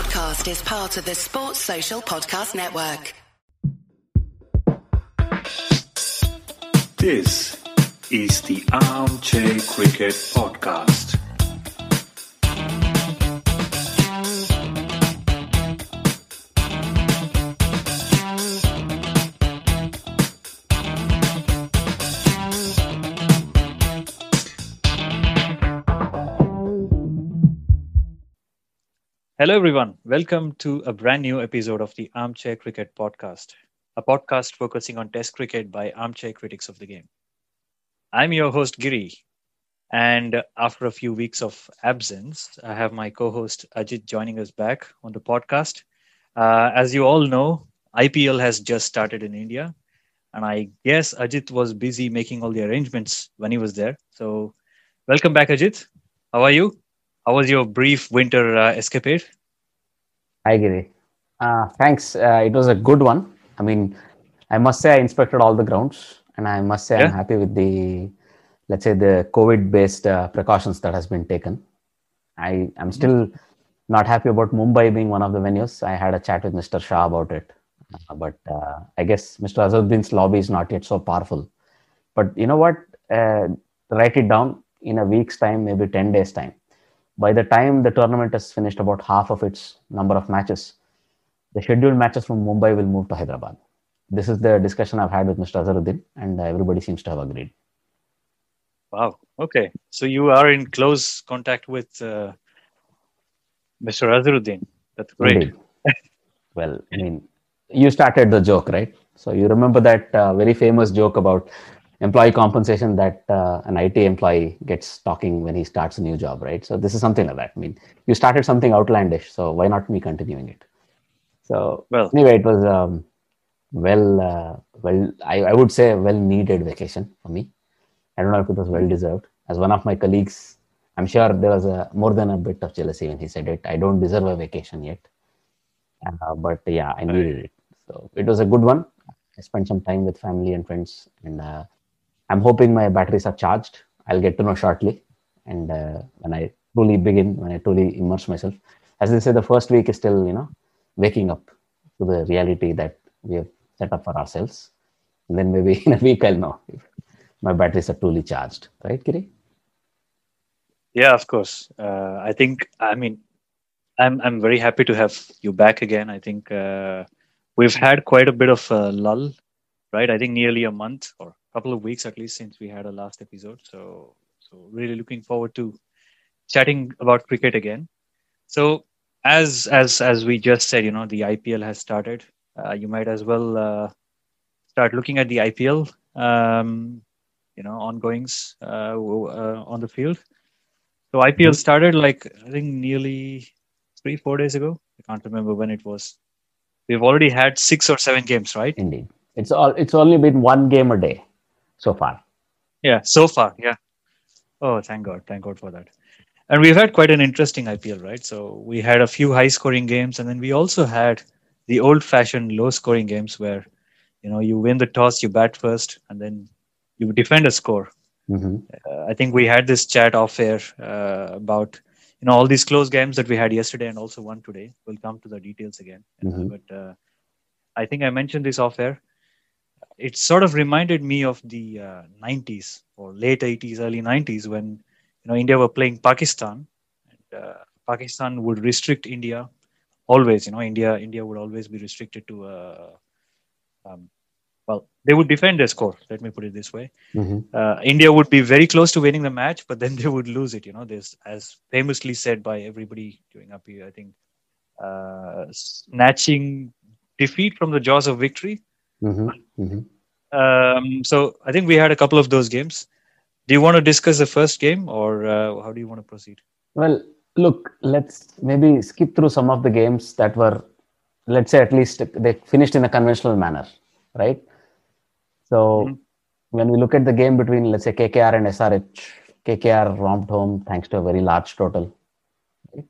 podcast is part of the Sports Social Podcast Network. This is the Armchair Cricket Podcast. Hello, everyone. Welcome to a brand new episode of the Armchair Cricket Podcast, a podcast focusing on Test cricket by armchair critics of the game. I'm your host, Giri. And after a few weeks of absence, I have my co host, Ajit, joining us back on the podcast. Uh, as you all know, IPL has just started in India. And I guess Ajit was busy making all the arrangements when he was there. So, welcome back, Ajit. How are you? How was your brief winter uh, escapade? I agree. Uh, thanks. Uh, it was a good one. I mean, I must say I inspected all the grounds, and I must say Yeah. I'm happy with the, let's say, the COVID-based uh, precautions that has been taken. I am still not happy about Mumbai being one of the venues. I had a chat with Mr. Shah about it, Uh, but uh, I guess Mr. Azharuddin's lobby is not yet so powerful. But you know what? Uh, write it down in a week's time, maybe ten days time by the time the tournament has finished about half of its number of matches, the scheduled matches from Mumbai will move to Hyderabad. This is the discussion I've had with Mr. Azharuddin, and everybody seems to have agreed. Wow. Okay. So you are in close contact with uh, Mr. Azharuddin. That's great. Well, I mean, you started the joke, right? So you remember that uh, very famous joke about employee compensation that uh, an IT employee gets talking when he starts a new job, right? So this is something like that. I mean, you started something outlandish, so why not me continuing it? So Well- anyway, it was um, well, uh, well, I, I would say well needed vacation for me. I don't know if it was well deserved. As one of my colleagues, I'm sure there was a more than a bit of jealousy when he said it. I don't deserve a vacation yet, uh, but yeah, I needed it. So it was a good one. I spent some time with family and friends, and uh, I'm hoping my batteries are charged. I'll get to know shortly, and uh, when I truly begin, when I truly immerse myself, as they say, the first week is still you know waking up to the reality that we have set up for ourselves. And then maybe in a week I'll know if my batteries are truly charged. Right, Giri? Yeah, of course. Uh, I think. I mean, I'm I'm very happy to have you back again. I think uh, we've had quite a bit of a lull, right? I think nearly a month or couple of weeks at least since we had a last episode. So so really looking forward to chatting about cricket again. So as as as we just said, you know, the IPL has started. Uh, you might as well uh, start looking at the IPL. Um, you know, ongoings uh, uh, on the field. So IPL started like I think nearly three, four days ago. I can't remember when it was. We've already had six or seven games, right? Indeed. It's all. It's only been one game a day so far. Yeah, so far, yeah. Oh, thank God, thank God for that. And we've had quite an interesting IPL, right? So we had a few high-scoring games, and then we also had the old-fashioned low-scoring games where, you know, you win the toss, you bat first, and then you defend a score. hmm uh, I think we had this chat off air uh, about you know all these close games that we had yesterday and also one today. We'll come to the details again, Uh, Mhm. but uh, I think I mentioned this off air. It sort of reminded me of the uh, 90s or late 80s, early 90s when you know India were playing Pakistan, and uh, Pakistan would restrict India always. You know, India India would always be restricted to. Uh, um, well, they would defend their score. Let me put it this way hmm uh, India would be very close to winning the match, but then they would lose it. You know, there's as famously said by everybody during up here, I think, uh, snatching defeat from the jaws of victory. Hmm hmm Um, so I think we had a couple of those games. Do you want to discuss the first game, or uh, how do you want to proceed? Well, look, let's maybe skip through some of the games that were, let's say, at least they finished in a conventional manner, right? So Mhm. when we look at the game between, let's say, KKR and SRH, KKR romped home thanks to a very large total. right?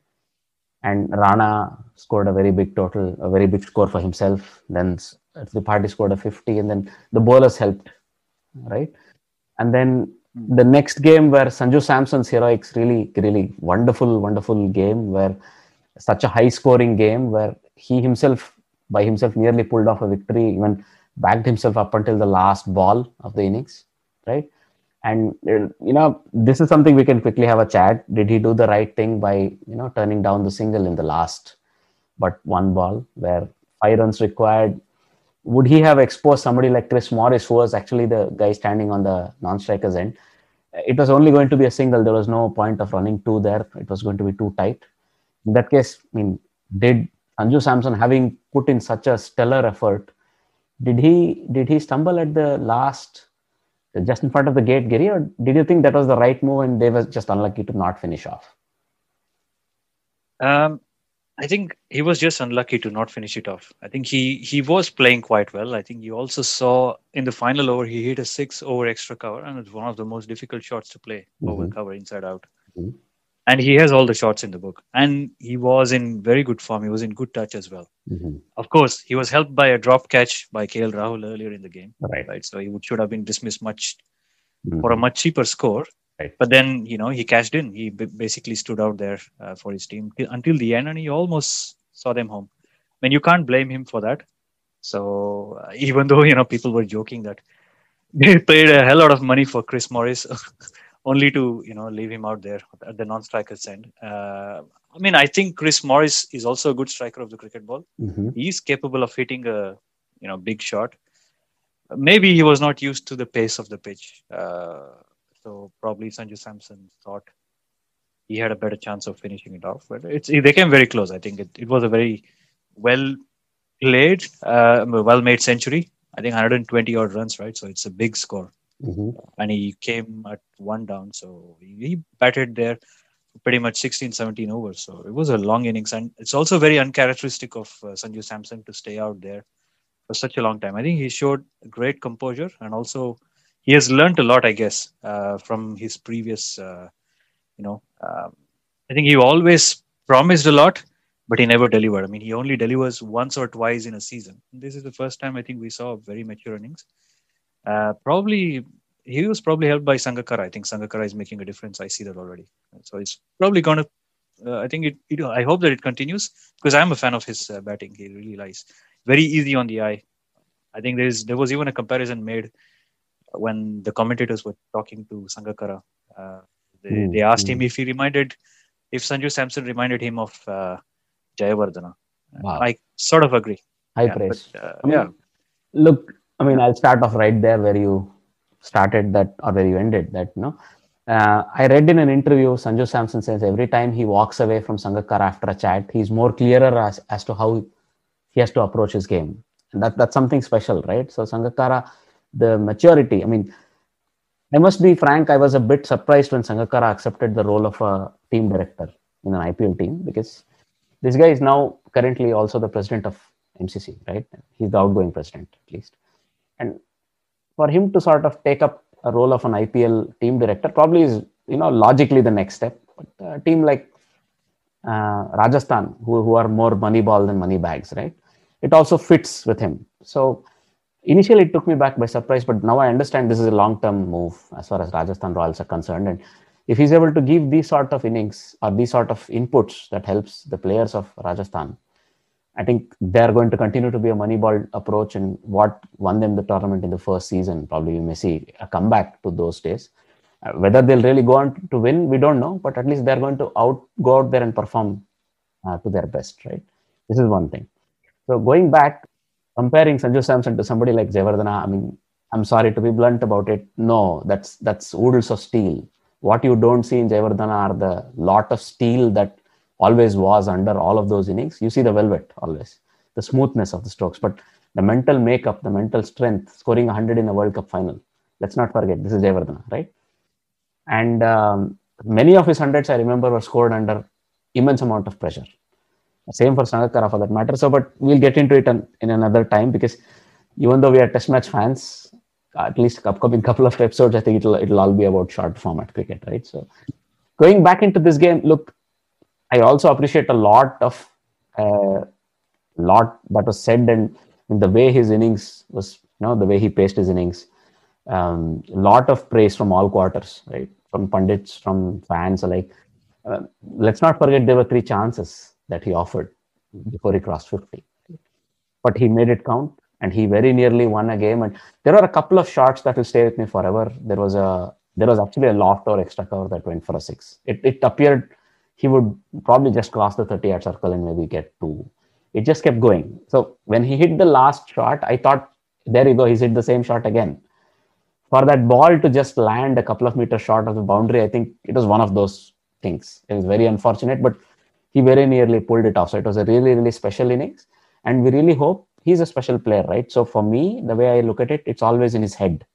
And Rana scored a very big total, a very big score for himself. Then the party scored a 50, and then the bowlers helped, hmm. right? And then hmm. the next game where Sanju Samson's heroics really, really wonderful, wonderful game where such a high scoring game where he himself by himself nearly pulled off a victory, even backed himself up until the last ball of the innings, right? And you know, this is something we can quickly have a chat. Did he do the right thing by you know turning down the single in the last but one ball where five runs required? Would he have exposed somebody like Chris Morris, who was actually the guy standing on the non-strikers end? It was only going to be a single. There was no point of running two there. It was going to be too tight. In that case, I mean, did Sanju Samson, having put in such a stellar effort, did he did he stumble at the last just in front of the gate, Giri, or did you think that was the right move and they were just unlucky to not finish off? Um, I think he was just unlucky to not finish it off. I think he he was playing quite well. I think you also saw in the final over he hit a six over extra cover, and it's one of the most difficult shots to play mm-hmm. over cover inside out. Mm-hmm. And he has all the shots in the book, and he was in very good form. He was in good touch as well. Mm-hmm. Of course, he was helped by a drop catch by KL Rahul earlier in the game. Right. Right. So he would, should have been dismissed much for a much cheaper score. Right. But then, you know, he cashed in. He b- basically stood out there uh, for his team t- until the end, and he almost saw them home. I mean, you can't blame him for that. So uh, even though you know people were joking that they paid a hell lot of money for Chris Morris, only to you know leave him out there at the non-strikers end. Uh, I mean, I think Chris Morris is also a good striker of the cricket ball. Mm-hmm. He's capable of hitting a you know big shot. Maybe he was not used to the pace of the pitch. Uh, so probably Sanju Samson thought he had a better chance of finishing it off. But it's they came very close. I think it, it was a very well played, uh, well made century. I think 120 odd runs, right? So it's a big score. Mm-hmm. And he came at one down, so he, batted there pretty much 16, 17 overs. So it was a long innings, and it's also very uncharacteristic of uh, Sanju Samson to stay out there for such a long time. I think he showed great composure and also he has learned a lot, I guess, uh, from his previous. Uh, you know, um, I think he always promised a lot, but he never delivered. I mean, he only delivers once or twice in a season. This is the first time I think we saw very mature innings. Uh, probably he was probably helped by Sangakkara. I think Sangakkara is making a difference. I see that already. So it's probably going to. Uh, I think it, it, I hope that it continues because I'm a fan of his uh, batting. He really lies very easy on the eye. I think there's there was even a comparison made when the commentators were talking to Sangakkara. Uh, they, mm, they, asked mm. him if he reminded, if Sanju Samson reminded him of uh, Jayawardene. Wow. I sort of agree. High yeah, praise. But, uh, I mean, yeah. Look, I mean, I'll start off right there where you started that or where you ended that. You know, uh, I read in an interview, Sanju Samson says every time he walks away from Sangakkara after a chat, he's more clearer as, as to how he has to approach his game. And that, that's something special, right? So Sangakkara the maturity. I mean, I must be frank, I was a bit surprised when Sangakkara accepted the role of a team director in an IPL team because this guy is now currently also the president of MCC, right? He's the outgoing president, at least. And for him to sort of take up a role of an IPL team director probably is, you know, logically the next step. But a team like uh, Rajasthan, who, who are more money ball than money bags, right? It also fits with him. So initially it took me back by surprise, but now I understand this is a long-term move as far as Rajasthan Royals are concerned. And if he's able to give these sort of innings or these sort of inputs that helps the players of Rajasthan, I think they're going to continue to be a moneyball approach and what won them the tournament in the first season. Probably we may see a comeback to those days. Uh, whether they'll really go on to win, we don't know, but at least they're going to out go out there and perform uh, to their best, right? This is one thing. So going back comparing Sanju Samson to somebody like Jayawardene, I mean, I'm sorry to be blunt about it. No, that's that's oodles of steel. What you don't see in Jayawardene are the lot of steel that always was under all of those innings. You see the velvet always, the smoothness of the strokes, but the mental makeup, the mental strength, scoring 100 in a World Cup final. Let's not forget this is Jayawardene, right? And um, many of his hundreds I remember were scored under immense amount of pressure. Same for Sangakkara for that matter. So, but we'll get into it in, in another time because even though we are test match fans, at least upcoming couple of episodes, I think it'll it'll all be about short format cricket, right? So, going back into this game, look, I also appreciate a lot of uh, lot that was said and in the way his innings was, you know, the way he paced his innings. Um, lot of praise from all quarters, right? From pundits, from fans, like. Uh, let's not forget there were three chances that he offered mm-hmm. before he crossed 50. But he made it count and he very nearly won a game. And there are a couple of shots that will stay with me forever. There was a there was actually a loft or extra cover that went for a six. It, it appeared he would probably just cross the 30 yard circle and maybe get two. It just kept going. So when he hit the last shot, I thought, there you go, he's hit the same shot again. For that ball to just land a couple of meters short of the boundary, I think it was one of those things. It was very unfortunate, but he very nearly pulled it off. So it was a really, really special innings. And we really hope he's a special player, right? So for me, the way I look at it, it's always in his head.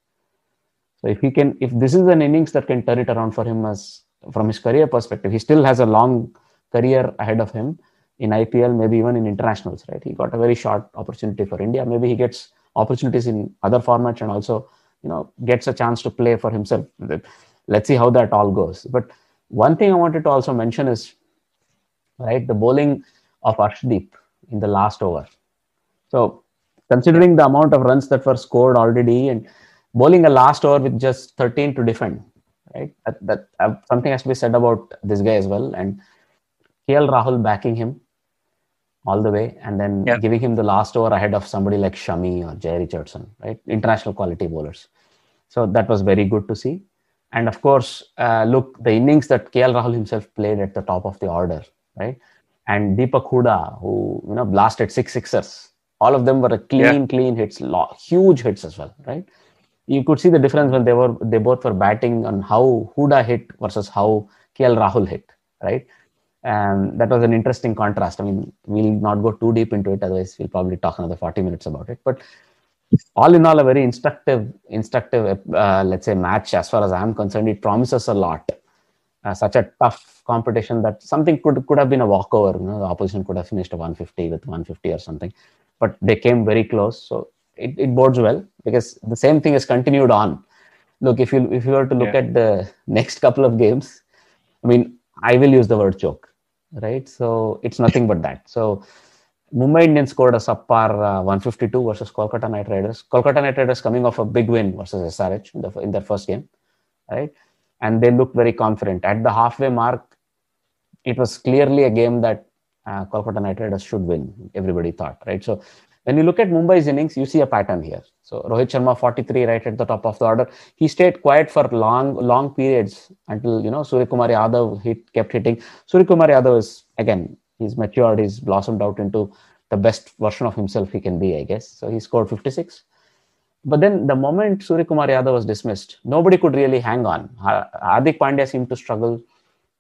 So if he can, if this is an innings that can turn it around for him as from his career perspective, he still has a long career ahead of him in IPL, maybe even in internationals, right? He got a very short opportunity for India. Maybe he gets opportunities in other formats and also, you know, gets a chance to play for himself. Let's see how that all goes. But one thing I wanted to also mention is, right, the bowling of Arshdeep in the last over. So considering the amount of runs that were scored already and bowling a last over with just 13 to defend, right? That, that uh, something has to be said about this guy as well. And KL Rahul backing him all the way and then Yeah. giving him the last over ahead of somebody like Shami or Jhye Richardson, right? International quality bowlers. So that was very good to see. And of course, uh, look, the innings that KL Rahul himself played at the top of the order, right? And Deepak Hooda, who you know blasted six sixers, all of them were a clean, clean hits, huge hits as well, right? You could see the difference when they were they both were batting on how Huda hit versus how KL Rahul hit, right? And that was an interesting contrast. I mean, we'll not go too deep into it, otherwise we'll probably talk another 40 minutes about it. But all in all, a very instructive, instructive, uh, let's say, match as far as I'm concerned. It promises a lot. Uh, such a tough competition that something could could have been a walkover. You know, the opposition could have finished a 150 with 150 or something, but they came very close. So it, it bodes well because the same thing has continued on. Look, if you if you were to look Yeah. at the next couple of games, I mean, I will use the word choke, right? So it's nothing but that. So Mumbai Indians scored a subpar uh, 152 versus Kolkata Knight Riders. Kolkata Knight Riders coming off a big win versus SRH in, the, in their first game, right? And they looked very confident. At the halfway mark, it was clearly a game that uh, Kolkata Knight Riders should win. Everybody thought, right? So when you look at Mumbai's innings, you see a pattern here. So Rohit Sharma 43 right at the top of the order. He stayed quiet for long, long periods until you know Surya Kumar Yadav hit, kept hitting. Surya Kumar Yadav is again he's matured, he's blossomed out into the best version of himself he can be, I guess. So he scored 56. But then the moment Surya Kumar Yadav was dismissed, nobody could really hang on. Hardik Pandya seemed to struggle.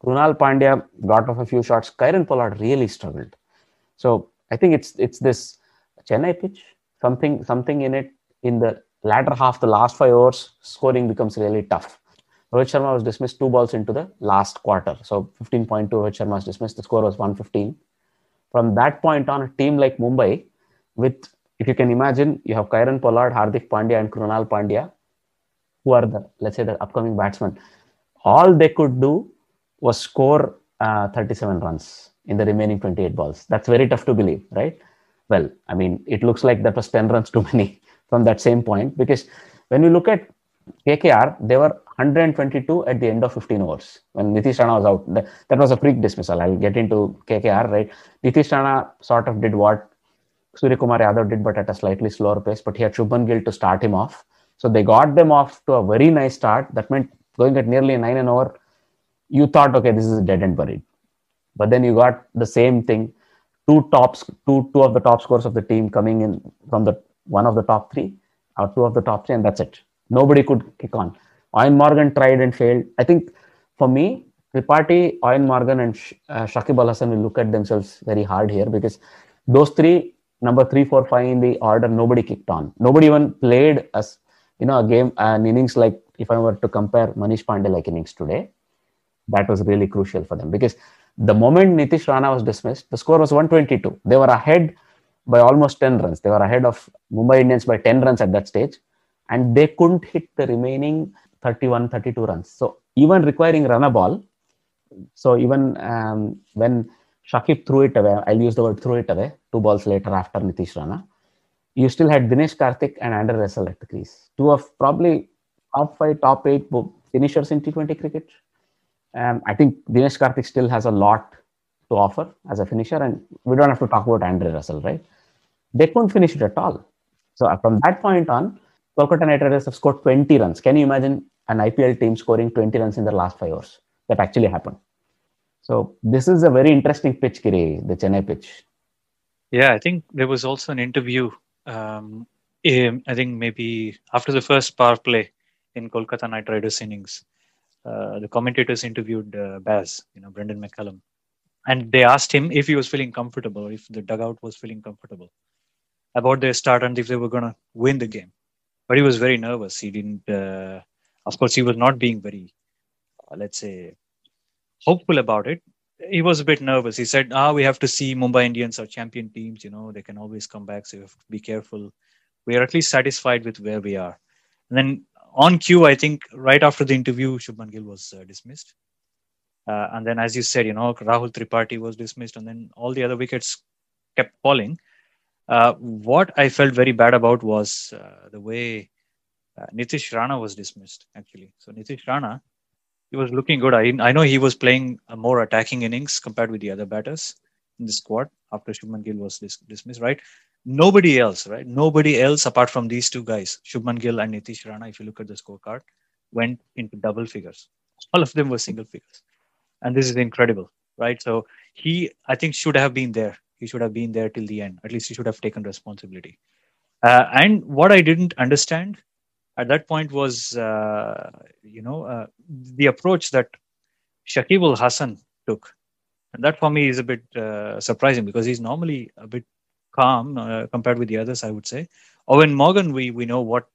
Krunal Pandya got off a few shots. Kieron Pollard really struggled. So I think it's it's this Chennai pitch, something something in it in the latter half, the last five overs, scoring becomes really tough. Rohit Sharma was dismissed two balls into the last quarter. So 15.2 Rohit Sharma was dismissed. The score was 115. From that point on, a team like Mumbai, with if you can imagine, you have Kieron Pollard, Hardik Pandya, and Krunal Pandya, who are the let's say the upcoming batsmen. All they could do was score uh, 37 runs in the remaining 28 balls. That's very tough to believe, right? Well, I mean, it looks like that was 10 runs too many from that same point because when you look at KKR, they were 122 at the end of 15 overs when Nitish Rana was out. That, that was a freak dismissal. I'll get into KKR, right? Nitish Rana sort of did what Surya Kumar Yadav did, but at a slightly slower pace. But he had Shubman Gill to start him off. So they got them off to a very nice start. That meant going at nearly nine an hour. You thought, okay, this is dead and buried. But then you got the same thing. Two tops, two two of the top scores of the team coming in from the one of the top three, or two of the top three, and that's it. Nobody could kick on. Eoin Morgan tried and failed. I think for me, Tripathi, Eoin Morgan, and Sh- uh, Shakib Al Hasan will look at themselves very hard here because those three, number three, four, five in the order, nobody kicked on. Nobody even played as you know a game, an innings like if I were to compare Manish Pandey like innings today, that was really crucial for them because the moment Nitish Rana was dismissed, the score was 122. They were ahead by almost 10 runs. They were ahead of Mumbai Indians by 10 runs at that stage, and they couldn't hit the remaining 31, 32 runs. So even requiring run a ball, so even um, when Shakib threw it away, I'll use the word threw it away, two balls later after Nitish Rana, you still had Dinesh Karthik and Andrew Russell at the crease. Two of probably top five, top eight finishers in T20 cricket. Um, I think Dinesh Karthik still has a lot to offer as a finisher, and we don't have to talk about Andre Russell, right? They couldn't finish it at all. So uh, from that point on, Kolkata Knight Riders have scored 20 runs. Can you imagine an IPL team scoring 20 runs in the last five overs? That actually happened. So this is a very interesting pitch, Giri, the Chennai pitch. Yeah, I think there was also an interview. Um, in, I think maybe after the first power play in Kolkata Knight Riders innings, uh, the commentators interviewed uh, Baz, you know, Brendon McCullum, and they asked him if he was feeling comfortable, or if the dugout was feeling comfortable about their start and if they were going to win the game. But he was very nervous. He didn't, uh, of course, he was not being very, uh, let's say, hopeful about it. He was a bit nervous. He said, "Ah, we have to see Mumbai Indians are champion teams. You know, they can always come back. So you have to be careful. We are at least satisfied with where we are." And then on cue, I think right after the interview, Shubman Gill was uh, dismissed. Uh, and then, as you said, you know, Rahul Tripathi was dismissed, and then all the other wickets kept falling. Uh, what I felt very bad about was uh, the way uh, Nitish Rana was dismissed, actually. So, Nitish Rana, he was looking good. I, I know he was playing a more attacking innings compared with the other batters in the squad after Shubman Gill was dis- dismissed, right? Nobody else, right? Nobody else apart from these two guys, Shubman Gill and Nitish Rana, if you look at the scorecard, went into double figures. All of them were single figures. And this is incredible, right? So he, I think, should have been there. He should have been there till the end. At least he should have taken responsibility. Uh, and what I didn't understand at that point was, uh, you know, uh, the approach that Shakib Al Hasan took. And that for me is a bit uh, surprising because he's normally a bit calm uh, compared with the others, I would say. Eoin Morgan, we, we know what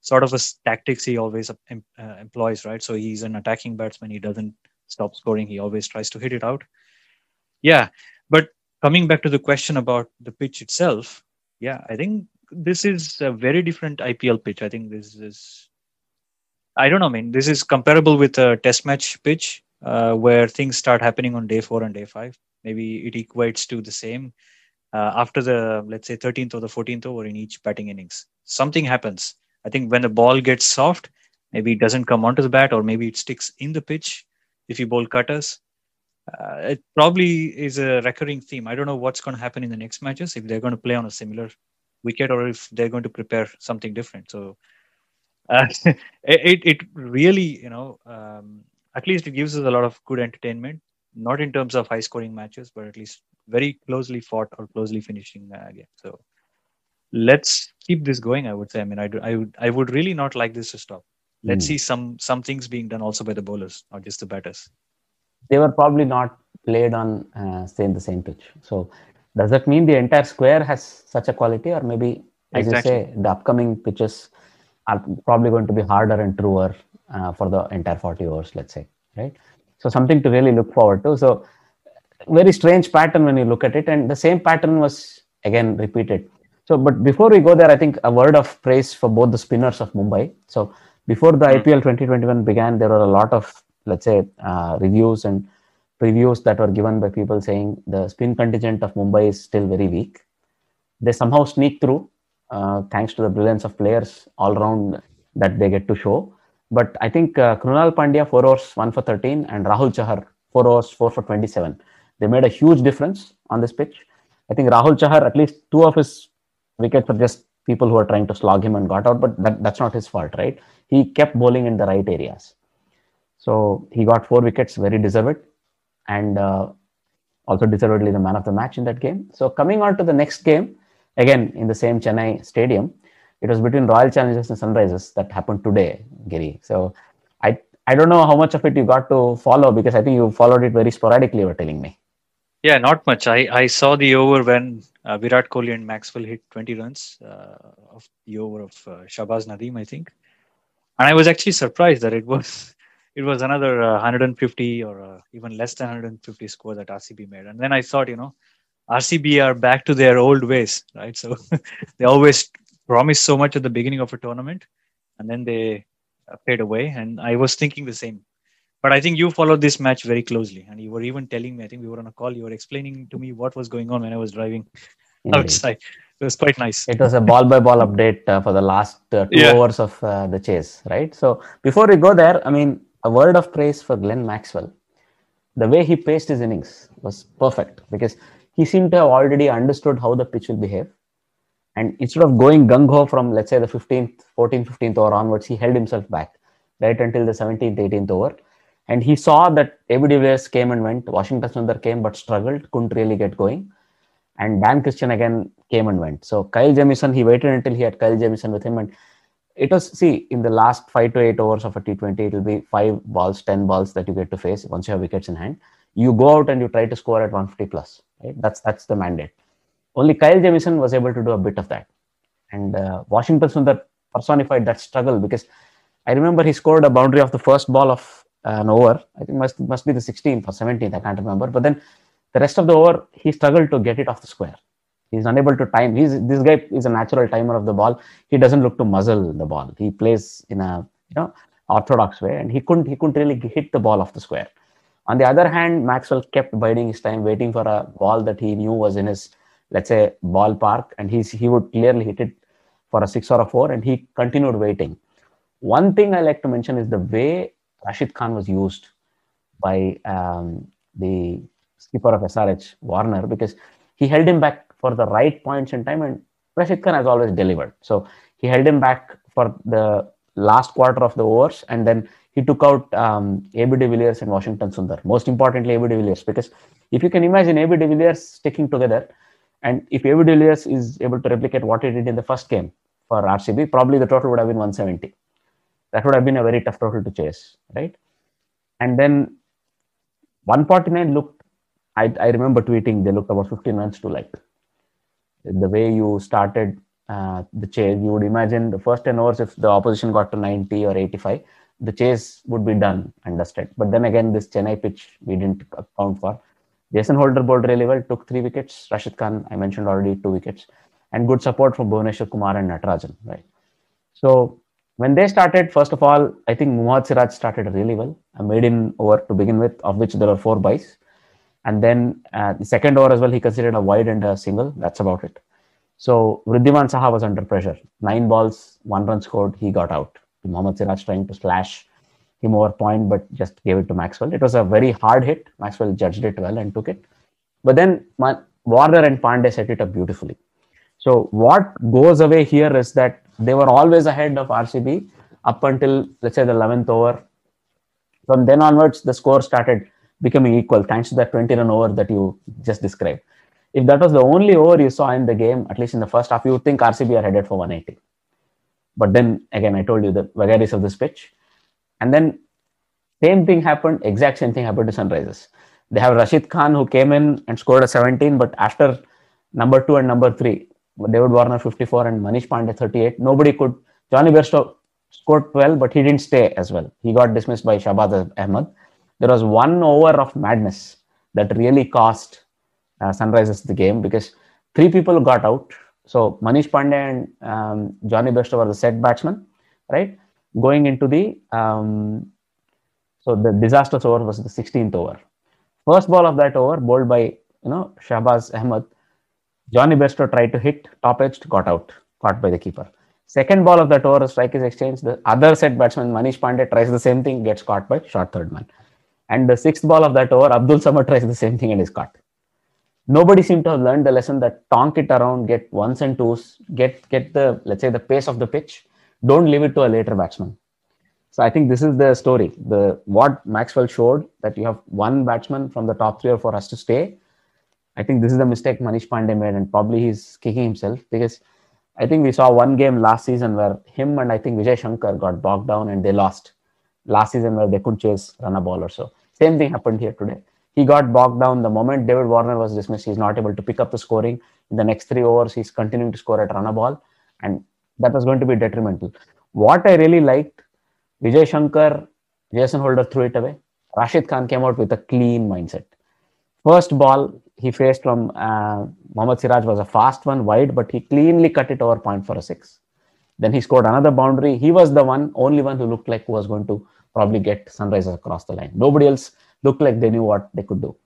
sort of a tactics he always em- uh, employs, right? So he's an attacking batsman. He doesn't stop scoring. He always tries to hit it out. Yeah. But coming back to the question about the pitch itself, yeah, I think this is a very different IPL pitch. I think this is, I don't know, I mean, this is comparable with a test match pitch uh, where things start happening on day four and day five. Maybe it equates to the same uh, after the, let's say, 13th or the 14th over in each batting innings. Something happens. I think when the ball gets soft, maybe it doesn't come onto the bat or maybe it sticks in the pitch if you bowl cutters. Uh, it probably is a recurring theme. I don't know what's going to happen in the next matches if they're going to play on a similar wicket or if they're going to prepare something different. So uh, it it really you know um, at least it gives us a lot of good entertainment. Not in terms of high scoring matches, but at least very closely fought or closely finishing uh, game. So let's keep this going. I would say. I mean, I do, I would I would really not like this to stop. Let's Mm. see some some things being done also by the bowlers, not just the batters. They were probably not played on uh, same the same pitch. So does that mean the entire square has such a quality, or maybe as Exactly. you say, the upcoming pitches are probably going to be harder and truer uh, for the entire 40 overs, let's say, right? So something to really look forward to. So very strange pattern when you look at it, and the same pattern was again repeated. So, but before we go there, I think a word of praise for both the spinners of Mumbai. So before the IPL 2021 began, there were a lot of let's say uh, reviews and previews that were given by people saying the spin contingent of Mumbai is still very weak. They somehow sneak through uh, thanks to the brilliance of players all around that they get to show. But I think uh, Krunal Pandya four overs one for 13 and Rahul Chahar four overs four for 27. They made a huge difference on this pitch. I think Rahul Chahar at least two of his wickets were just people who are trying to slog him and got out, but that, that's not his fault, right? He kept bowling in the right areas. So he got four wickets, very deserved, and uh, also deservedly the man of the match in that game. So coming on to the next game, again in the same Chennai stadium, it was between Royal Challengers and Sunrisers that happened today, Giri. So I I don't know how much of it you got to follow because I think you followed it very sporadically. You were telling me. Yeah, not much. I, I saw the over when uh, Virat Kohli and Maxwell hit 20 runs uh, of the over of uh, Shahbaz Nadeem, I think, and I was actually surprised that it was it was another uh, 150 or uh, even less than 150 score that RCB made. And then I thought, you know, RCB are back to their old ways, right? So they always promise so much at the beginning of a tournament, and then they uh, fade away. And I was thinking the same. But I think you followed this match very closely, and you were even telling me. I think we were on a call. You were explaining to me what was going on when I was driving Indeed. outside. It was quite nice. It was a ball by ball update uh, for the last uh, two Yeah. overs of uh, the chase, right? So before we go there, I mean, a word of praise for Glenn Maxwell. the way he paced his innings was perfect because he seemed to have already understood how the pitch will behave. And instead of going gung ho from, let's say, the 15th, 14th, 15th over onwards, he held himself back right until the 17th, 18th over. And he saw that de Villiers came and went. Washington Sundar came but struggled, couldn't really get going. And Dan Christian again came and went. So Kyle Jamieson, he waited until he had Kyle Jamieson with him. And it was, see, in the last five to eight overs of a T20, it will be five balls, 10 balls that you get to face once you have wickets in hand. You go out and you try to score at 150 plus. Right? That's that's the mandate. Only Kyle Jamieson was able to do a bit of that. And uh, Washington Sundar personified that struggle because I remember he scored a boundary of the first ball of an over. I think must must be the 16th or 17th. I can't remember. But then the rest of the over, he struggled to get it off the square. He's unable to time. He's this guy is a natural timer of the ball. He doesn't look to muzzle the ball. He plays in a you know orthodox way, and he couldn't he couldn't really hit the ball off the square. On the other hand, Maxwell kept biding his time, waiting for a ball that he knew was in his let's say ballpark, and he's he would clearly hit it for a six or a four, and he continued waiting. One thing I like to mention is the way Rashid Khan was used by um, the skipper of SRH, Warner, because he held him back for the right points in time, and Rashid Khan has always delivered. So he held him back for the last quarter of the overs, and then he took out um, AB de Villiers and Washington Sundar. Most importantly, AB de Villiers, because if you can imagine AB de Villiers sticking together, and if AB de Villiers is able to replicate what he did in the first game for RCB, probably the total would have been 170 that would have been a very tough total to chase, right? And then 149 looked, I, I remember tweeting, they looked about 15 runs to like. The way you started uh, the chase, you would imagine the first 10 overs, if the opposition got to 90 or 85, the chase would be done and dusted. But then again, this Chennai pitch, we didn't account for. Jason Holder bowled really well, took three wickets. Rashid Khan, I mentioned already, two wickets. And good support from Bhuvneshwar Kumar and Natarajan, right? So when they started, first of all, I think Muhammad Siraj started really well. I made him over to begin with, of which there were four byes. And then uh, the second over as well, he considered a wide and a single. That's about it. So Wriddhiman Saha was under pressure. Nine balls, one run scored. He got out. Muhammad Siraj trying to slash him over point, but just gave it to Maxwell. It was a very hard hit. Maxwell judged it well and took it. But then Warner and Pandey set it up beautifully. So what goes away here is that they were always ahead of RCB up until let's say the 11th over. From then onwards, the score started becoming equal thanks to that 20 run over that you just described. If that was the only over you saw in the game, at least in the first half, you would think RCB are headed for 180. But then again, I told you the vagaries of this pitch. And then same thing happened, exact same thing happened to Sunrisers. They have Rashid Khan who came in and scored a 17, but after number two and number three, David Warner 54 and Manish Pandey 38. Nobody could. Jonny Bairstow scored 12, but he didn't stay as well. He got dismissed by Shahbaz Ahmed. There was one over of madness that really cost uh, Sunrisers the game because three people got out. So Manish Pandey and um, Jonny Bairstow were the set batsmen, right? Going into the um, so the disastrous over was the 16th over. First ball of that over, bowled by you know Shahbaz Ahmed, Jonny Bairstow tried to hit top edge, got out, caught by the keeper. Second ball of that over, strike is exchanged. The other set batsman, Manish Pandey, tries the same thing, gets caught by short third man. And the sixth ball of that over, Abdul Samad tries the same thing and is caught. Nobody seemed to have learned the lesson that tonk it around, get ones and twos, get get the let's say the pace of the pitch. Don't leave it to a later batsman. So I think this is the story. The what Maxwell showed that you have one batsman from the top three or four has to stay I think this is the mistake Manish Pandey made, and probably he's kicking himself because I think we saw one game last season where him and I think Vijay Shankar got bogged down and they lost last season where they couldn't chase run a ball or so. Same thing happened here today. He got bogged down the moment David Warner was dismissed. He's not able to pick up the scoring. In the next three overs, he's continuing to score at run a ball, and that was going to be detrimental. What I really liked, Vijay Shankar, Jason Holder threw it away. Rashid Khan came out with a clean mindset. First ball, he faced from uh, Mohammad Siraj was a fast one wide, but he cleanly cut it over point for a six. Then he scored another boundary. He was the one, only one who looked like who was going to probably get Sunrisers across the line. Nobody else looked like they knew what they could do,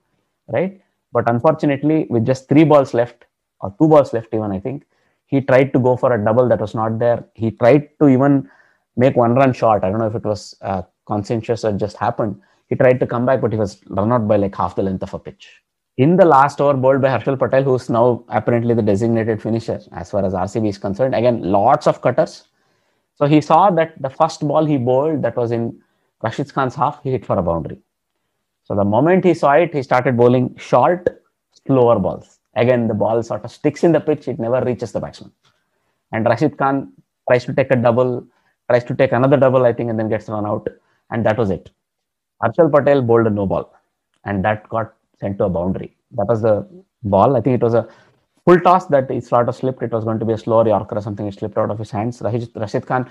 right? But unfortunately, with just three balls left or two balls left, even I think he tried to go for a double that was not there. He tried to even make one run shot. I don't know if it was uh, conscientious or just happened. He He tried to come back, but he was run out by like half the length of a pitch. In the last over bowled by Harshal Patel, who's now apparently the designated finisher as far as RCB is concerned. Again, lots of cutters. So he saw that the first ball he bowled that was in Rashid Khan's half, he hit for a boundary. So the moment he saw it, he started bowling short, slower balls. Again, the ball sort of sticks in the pitch, it never reaches the batsman. And Rashid Khan tries to take a double, tries to take another double, I think, and then gets run out. And that was it. Harshal Patel bowled a no ball, and that got sent to a boundary. That was the ball. I think it was a full toss that he sort of slipped. It was going to be a slower Yorker or something. It slipped out of his hands. Rashid, Rashid Khan,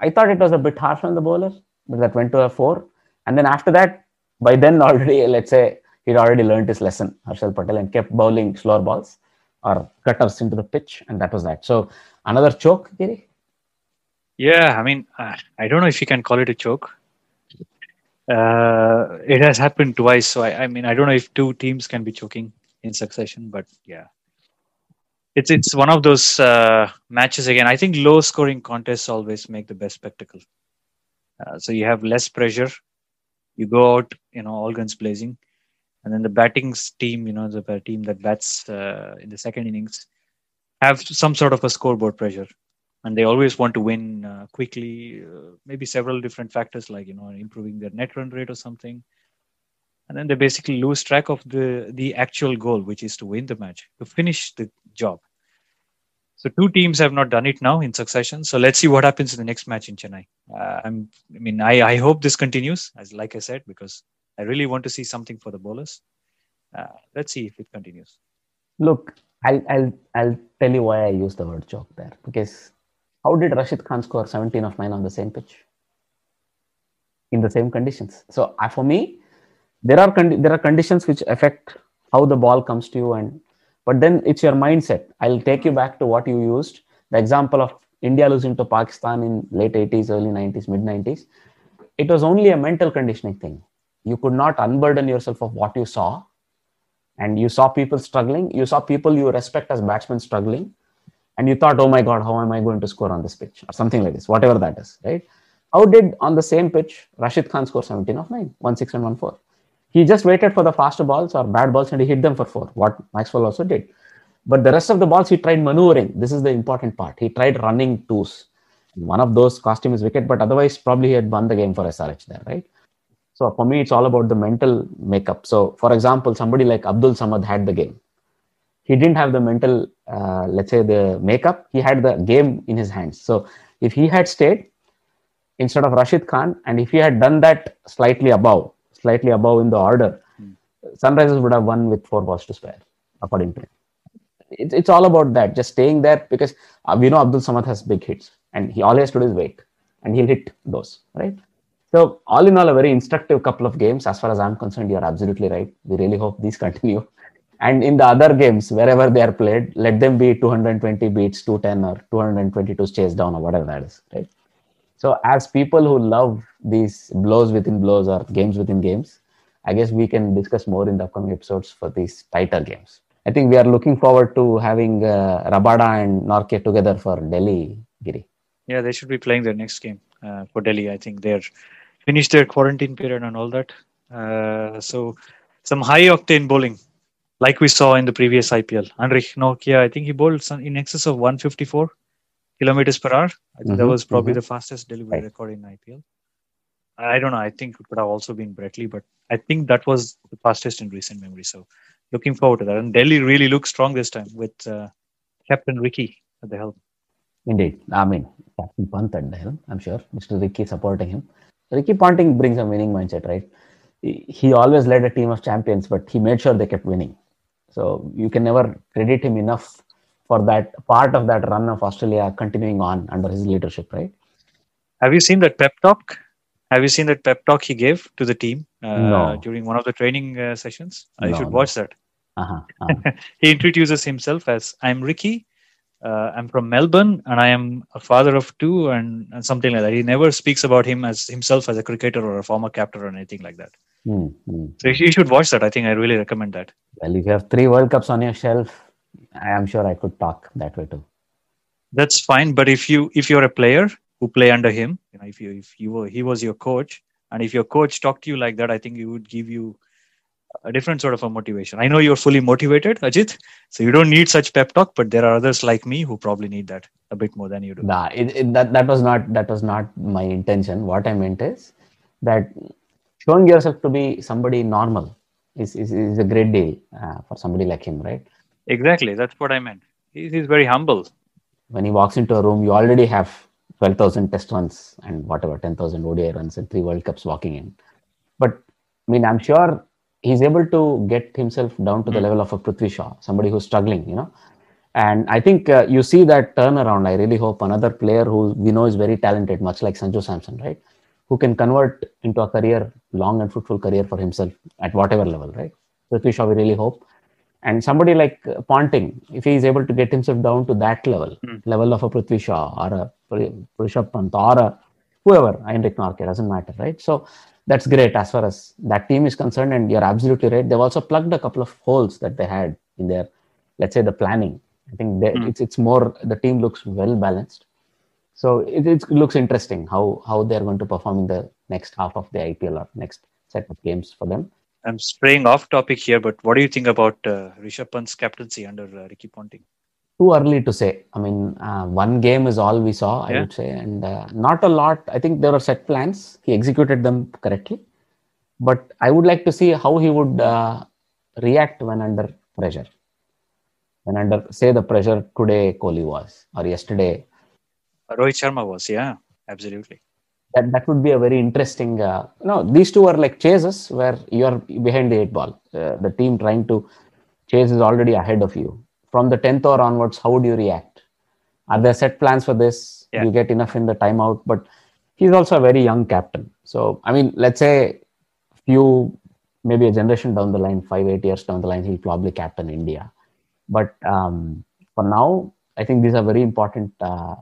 I thought it was a bit harsh on the bowler, that went to a four. And then after that, by then already, let's say he'd already learned his lesson, Harshal Patel, and kept bowling slower balls or cutters into the pitch, and that was that. So another choke, Giri? Yeah, I mean, uh, I don't know if you can call it a choke. Uh, it has happened twice, so I, I mean, I don't know if two teams can be choking in succession, but yeah, it's it's one of those uh, matches again. I think low scoring contests always make the best spectacle. Uh, so you have less pressure, you go out, you know, all guns blazing, and then the batting team, you know, the team that bats uh, in the second innings, have some sort of a scoreboard pressure. And they always want to win uh, quickly uh, maybe several different factors like you know improving their net run rate or something. And then they basically lose track of the the actual goal which is to win the match to finish the job so two teams have not done it now in succession. So let's see what happens in the next match in chennai. Uh, i'm i mean i i hope this continues as like i said because i really want to see something for the bowlers. Uh, let's see if it continues. Look I'll, I'll i'll tell you why i use the word choke there. Because how did Rashid Khan score 17 of 9 on the same pitch? In the same conditions. So uh, for me, there are con- there are conditions which affect how the ball comes to you and but then it's your mindset. I'll take you back to what you used. The example of India losing to Pakistan in late 80s, early 90s, mid 90s. It was only a mental conditioning thing. You could not unburden yourself of what you saw. And you saw people struggling. You saw people you respect as batsmen struggling and you thought, oh my God, how am I going to score on this pitch? Or something like this, whatever that is, right? How did on the same pitch Rashid Khan score 17 of 9, 1 6 and 1 4? He just waited for the faster balls or bad balls and he hit them for 4, what Maxwell also did. But the rest of the balls he tried maneuvering. This is the important part. He tried running twos. One of those cost him his wicket, but otherwise, probably he had won the game for SRH there, right? So for me, it's all about the mental makeup. So, for example, somebody like Abdul Samad had the game he didn't have the mental uh, let's say the makeup he had the game in his hands so if he had stayed instead of rashid khan and if he had done that slightly above slightly above in the order mm. sunrisers would have won with four balls to spare according to him it, it's all about that just staying there because uh, we know abdul samad has big hits and he always stood his weight and he'll hit those right? So all in all a very instructive couple of games. As far as i'm concerned you're absolutely right. We really hope these continue. And in the other games wherever they are played let them be 220 beats 210 or 222 chase down or whatever that is right so as people who love these blows within blows or games within games i guess we can discuss more in the upcoming episodes for these tighter games. I think we are looking forward to having uh, rabada and Nortje together for delhi giri. Yeah they should be playing their next game uh, for delhi. I think they're finished their quarantine period and all that. Uh, so some high octane bowling like we saw in the previous IPL. Anrich Nortje, I think he bowled in excess of 154 kilometers per hour. I think mm-hmm, that was probably mm-hmm. the fastest delivery record in IPL. I don't know. I think it could have also been Brett but I think that was the fastest in recent memory. So looking forward to that. And Delhi really looks strong this time with uh, Captain Ricky at the helm. Indeed. I mean, Captain Pant at the helm, I'm sure. Mr. Ricky supporting him. Ricky Ponting brings a winning mindset, right? He always led a team of champions, but he made sure they kept winning. So you can never credit him enough for that part of that run of Australia continuing on under his leadership, right? Have you seen that pep talk? Have you seen that pep talk he gave to the team uh, no. during one of the training uh, sessions? No, should watch that. Uh-huh, uh-huh. he introduces himself as I'm Ricky. Uh, I'm from Melbourne and I am a father of two and, and, something like that. He never speaks about him as himself as a cricketer or a former captain or anything like that. Mm-hmm. So you should watch that. I think I really recommend that. Well, if you have three World Cups on your shelf, I am sure I could talk that way too. That's fine, but if you if you're a player who play under him, you know, if you if you were he was your coach, And if your coach talked to you like that, I think it would give you a different sort of a motivation. I know you're fully motivated, Ajit, so you don't need such pep talk, but there are others like me who probably need that a bit more than you do. Nah, it, it, that that was not that was not my intention. What I meant is that showing yourself to be somebody normal is is, is a great deal uh, for somebody like him, right? Exactly, that's what I meant. He's, he's very humble. When he walks into a room, you already have twelve thousand test runs and whatever ten thousand ODI runs and three World Cups walking in. But I mean, I'm sure he's able to get himself down to the Mm. level of a Prithvi Shaw, somebody who's struggling, you know. And I think uh, you see that turnaround. I really hope another player who we know is very talented, much like Sanju Samson, right? Who can convert into a career, long and fruitful career for himself at whatever level, right? Prithvi Shaw, we really hope. And somebody like uh, Ponting, if he is able to get himself down to that level, Mm. level of a Prithvi Shaw or a Rishabh Pant or a whoever, Anrich Nortje, doesn't matter, right? So that's great as far as that team is concerned. And you're absolutely right. They've also plugged a couple of holes that they had in their, let's say, the planning. I think they, Mm. it's it's more the team looks well balanced. So it, it looks interesting how how they're going to perform in the next half of the IPL or next set of games for them. I'm straying off topic here, but what do you think about uh, Rishabh Pant's captaincy under uh, Ricky Ponting? Too early to say. I mean, uh, one game is all we saw, I Yeah. would say, and uh, not a lot. I think there were set plans. He executed them correctly, but I would like to see how he would uh, react when under pressure. When under, say, the pressure today Kohli was, or yesterday Rohit Sharma was, yeah, absolutely. That that would be a very interesting uh, no these two are like chases where you are behind the eight ball. Uh, the team trying to chase is already ahead of you. From the 10th hour onwards how would you react? Are there set plans for this? Yeah. you get enough in the timeout but he's also a very young captain. So i mean let's say few maybe a generation down the line five eight years down the line he'll probably captain india. But um, for now i think these are very important uh,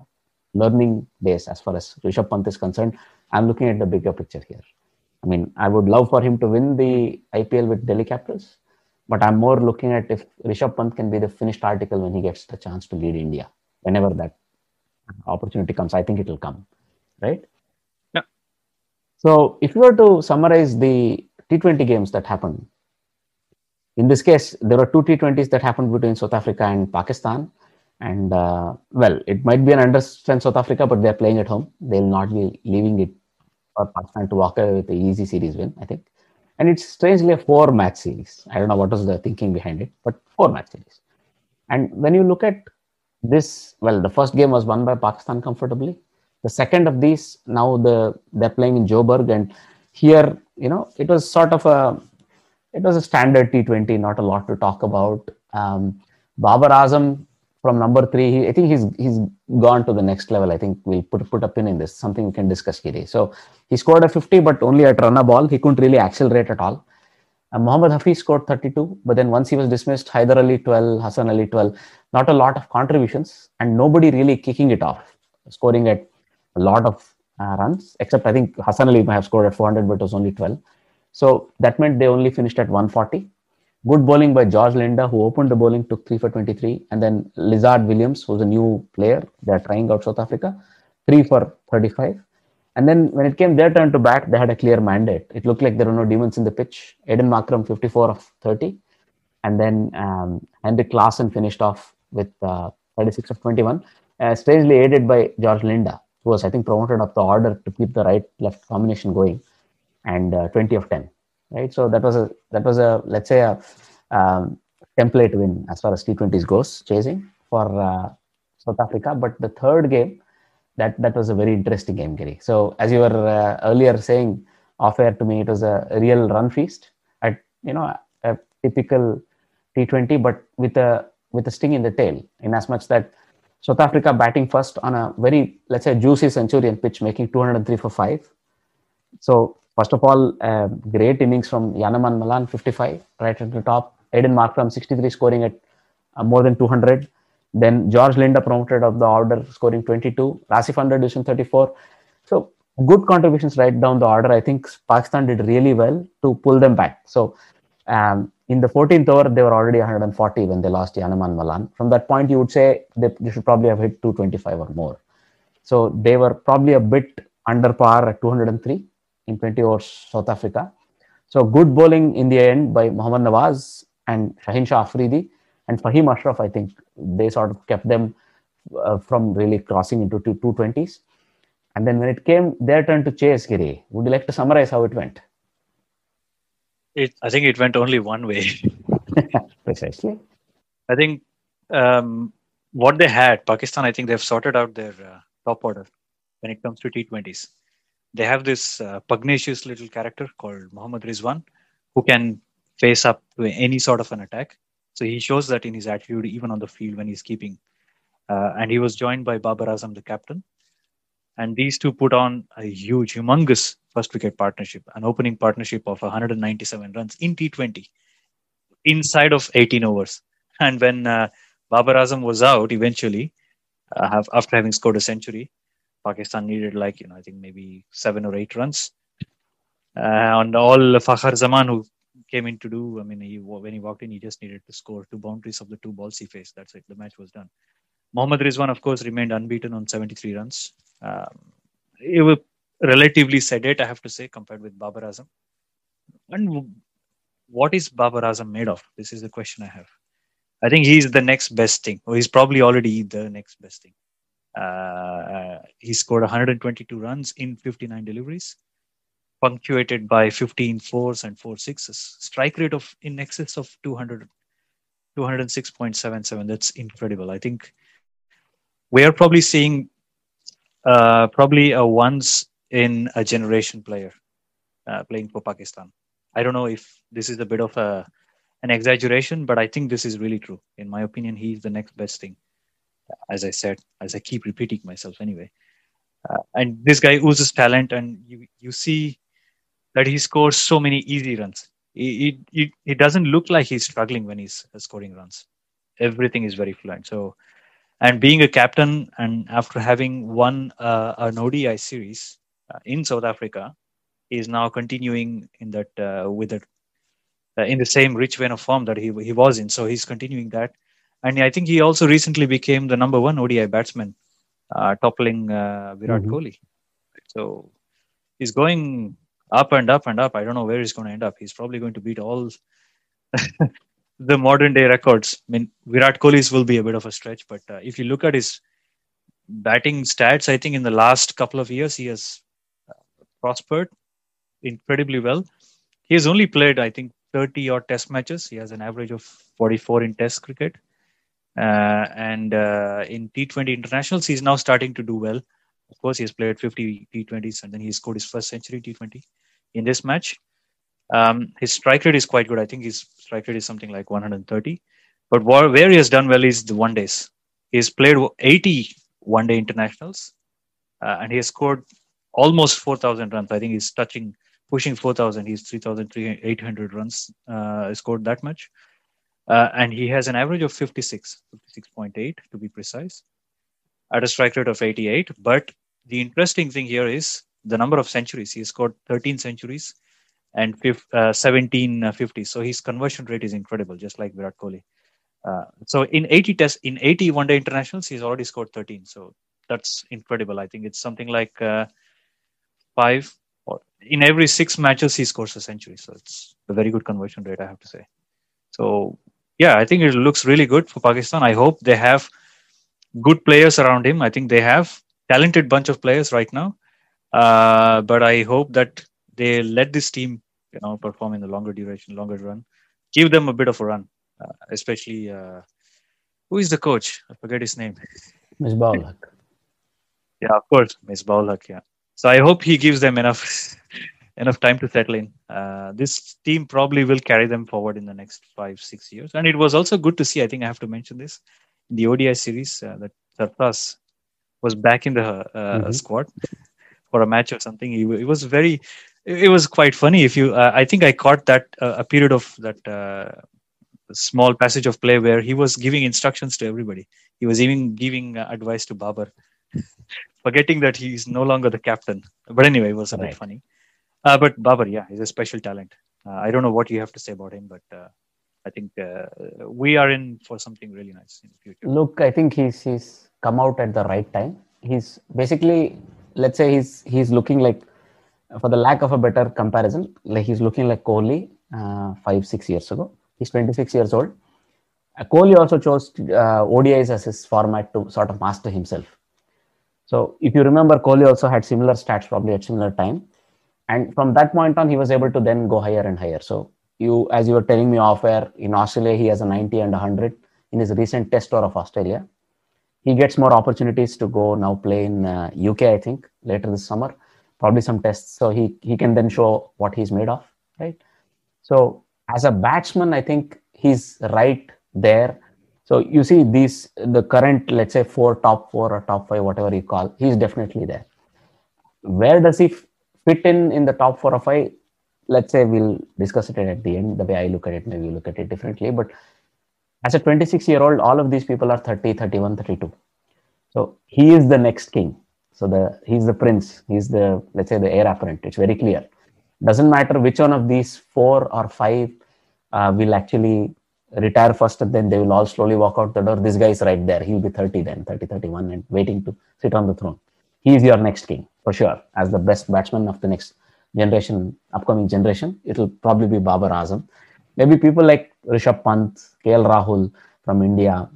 learning days as far as Rishabh Pant is concerned. I'm looking at the bigger picture here. I mean, I would love for him to win the IPL with Delhi Capitals, but I'm more looking at if Rishabh Pant can be the finished article when he gets the chance to lead India, whenever that opportunity comes. I think it will come, right? Yeah. So, if you were to summarize the T20 games that happened, in this case, there were two T20s that happened between South Africa and Pakistan. And uh, well, it might be an understrength South Africa, but they're playing at home. They'll not be leaving it for Pakistan to walk away with the easy series win, I think. And it's strangely a four match series. I don't know what was the thinking behind it, but four match series. And when you look at this, well, the first game was won by Pakistan comfortably. The second of these, now the they're playing in Joburg, and here, you know, it was sort of a it was a standard T20, not a lot to talk about. Um, Babar Azam from number three, he, I think he's he's gone to the next level. I think we'll put put a pin in this. Something we can discuss, Giri. So he scored a 50, but only at run a ball. He couldn't really accelerate at all. Uh, Mohammad Hafiz scored 32, but then once he was dismissed, Haider Ali 12, Hassan Ali 12. Not a lot of contributions, and nobody really kicking it off, scoring at a lot of uh, runs. Except I think Hassan Ali might have scored at 400, but it was only 12. So that meant they only finished at 140. Good bowling by George Linde, who opened the bowling, took 3 for 23. And then Lizaad Williams, who's a new player. They're trying out South Africa, 3 for 35. And then when it came their turn to bat, they had a clear mandate. It looked like there were no demons in the pitch. Aiden Markram, 54 of 30. And then um, Heinrich Klaasen finished off with uh, 36 of 21. Uh, strangely aided by George Linde, who was, I think, promoted up the order to keep the right left combination going and uh, 20 of 10 right? So that was a that was a let's say a um, template win as far as t20s goes chasing for uh, south africa. But the third game that that was a very interesting game Giri so as you were uh, earlier saying off air to me it was a real run feast at you know a typical t20 but with a with a sting in the tail in as much that south africa batting first on a very let's say juicy centurion pitch making 203 for 5 so First of all, great innings from Janneman Malan, 55, right at the top. Aiden Markram, 63, scoring at uh, more than 200. Then George Linde promoted up the order, scoring 22. Rassie van der Dussen 34. So good contributions right down the order. I think Pakistan did really well to pull them back. So um, in the 14th over, they were already 140 when they lost Janneman Malan. From that point, you would say they should probably have hit 225 or more. So they were probably a bit under par at 203 in 20 overs South Africa. So good bowling in the end by Mohammad Nawaz and Shaheen Shah Afridi and Fahim Ashraf. I think they sort of kept them uh, from really crossing into two, 220s. And then when it came their turn to chase Giri, would you like to summarize how it went? It, I think it went only one way. Precisely. I think um, what they had, Pakistan, I think they've sorted out their uh, top order when it comes to T20s. They have this uh, pugnacious little character called Muhammad Rizwan who can face up to any sort of an attack. So he shows that in his attitude, even on the field when he's keeping. Uh, and he was joined by Babar Azam, the captain. And these two put on a huge, humongous first wicket partnership, an opening partnership of 197 runs in T20 inside of 18 overs. And when uh, Babar Azam was out eventually, uh, have, after having scored a century, Pakistan needed like, you know, I think maybe seven or eight runs. Uh, and all Fakhar Zaman, who came in to do, I mean, he, when he walked in, he just needed to score two boundaries of the two balls he faced. That's it. The match was done. Mohammad Rizwan, of course, remained unbeaten on 73 runs. Um, he was relatively sedate, I have to say, compared with Babar Azam. And what is Babar Azam made of? This is the question I have. I think he's the next best thing, or he's probably already the next best thing. Uh, he scored 122 runs in 59 deliveries, punctuated by 15 fours and four sixes. Strike rate of in excess of 200, 206.77. That's incredible. I think we are probably seeing uh, probably a once in a generation player uh, playing for Pakistan. I don't know if this is a bit of a an exaggeration, but I think this is really true. In my opinion, he's the next best thing. As I said, as I keep repeating myself anyway. Uh, and this guy oozes talent, and you you see that he scores so many easy runs. He, he, he doesn't look like he's struggling when he's scoring runs. Everything is very fluent. So and being a captain and after having won uh, an ODI series uh, in South Africa, is now continuing in that uh, with that uh, in the same rich vein of form that he he was in. So he's continuing that, and I think he also recently became the number one ODI batsman, uh, toppling uh, Virat mm-hmm. Kohli. So he's going up and up and up. I don't know where he's going to end up. He's probably going to beat all the modern day records. I mean, Virat Kohli's will be a bit of a stretch, but uh, if you look at his batting stats, I think in the last couple of years he has uh, prospered incredibly well. He has only played, I think, 30 odd test matches. He has an average of 44 in test cricket. Uh, and uh, in T20 internationals, he's now starting to do well. Of course, he has played 50 T20s and then he scored his first century T20 in this match. Um, his strike rate is quite good. I think his strike rate is something like 130. But where he has done well is the one days. He's played 80 one day internationals uh, and he has scored almost 4,000 runs. I think he's touching, pushing 4,000. He's 3,800 runs uh, scored that much. Uh, and he has an average of 56, 56.8 to be precise, at a strike rate of 88. But the interesting thing here is the number of centuries. He scored 13 centuries and uh, 1750. So his conversion rate is incredible, just like Virat Kohli. Uh, so in 80 tests, in 80 one-day internationals, he's already scored 13. So that's incredible. I think it's something like uh, five or in every six matches he scores a century. So it's a very good conversion rate, I have to say. So yeah, I think it looks really good for Pakistan. I hope they have good players around him. I think they have talented bunch of players right now. Uh, but I hope that they let this team you know perform in the longer duration, longer run. Give them a bit of a run, uh, especially uh, who is the coach? I forget his name. Misbah-ul Haq. Yeah, of course, Misbah-ul Haq. Yeah. So I hope he gives them enough enough time to settle in. Uh, this team probably will carry them forward in the next five, six years. And it was also good to see. I think I have to mention this in the ODI series uh, that Sarfraz was back in the uh, mm-hmm. squad for a match or something. He, he was very it was quite funny if you uh, i think i caught that uh, a period of that uh, small passage of play where he was giving instructions to everybody he was even giving uh, advice to babar forgetting that he's no longer the captain but anyway it was a right. bit funny uh, but babar yeah he's a special talent uh, i don't know what you have to say about him but i think we are in for something really nice in the future look i think he's he's come out at the right time he's basically let's say he's he's looking like for the lack of a better comparison, like he's looking like Kohli uh, five, six years ago. He's 26 years old. Uh, Kohli also chose uh, ODIs as his format to sort of master himself. So if you remember, Kohli also had similar stats probably at similar time. And from that point on, he was able to then go higher and higher. So you, as you were telling me off air, in Australia, he has a 90 and 100 in his recent test tour of Australia. He gets more opportunities to go now play in uh, UK, I think, later this summer, probably some tests. So he, he can then show what he's made of, right? So as a batsman, I think he's right there. So you see these, the current, let's say four, top four or top five, whatever you call, he's definitely there. Where does he fit in in the top four or five? Let's say we'll discuss it at the end. The way I look at it, maybe you look at it differently. But as a 26 year old, all of these people are 30, 31, 32. So he is the next king. So the he's the prince. He's the let's say the heir apparent. It's very clear. Doesn't matter which one of these four or five uh, will actually retire first and then they will all slowly walk out the door. This guy is right there. He'll be 30 then, 30, 31 and waiting to sit on the throne. He is your next king for sure. As the best batsman of the next generation, upcoming generation, it'll probably be Babar Azam. Maybe people like Rishabh Pant, KL Rahul from India.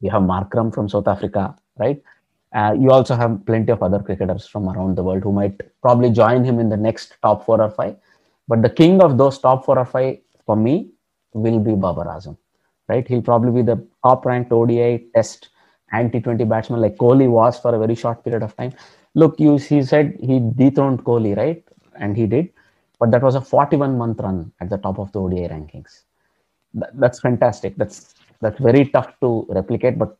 You have Markram from South Africa, right? Uh, you also have plenty of other cricketers from around the world who might probably join him in the next top four or five. But the king of those top four or five, for me, will be Babar Azam, right? He'll probably be the top ranked ODI test and T20 batsman like Kohli was for a very short period of time. Look, you he said he dethroned Kohli, right? And he did, but that was a 41 month run at the top of the ODI rankings. that's fantastic. That's that's very tough to replicate, but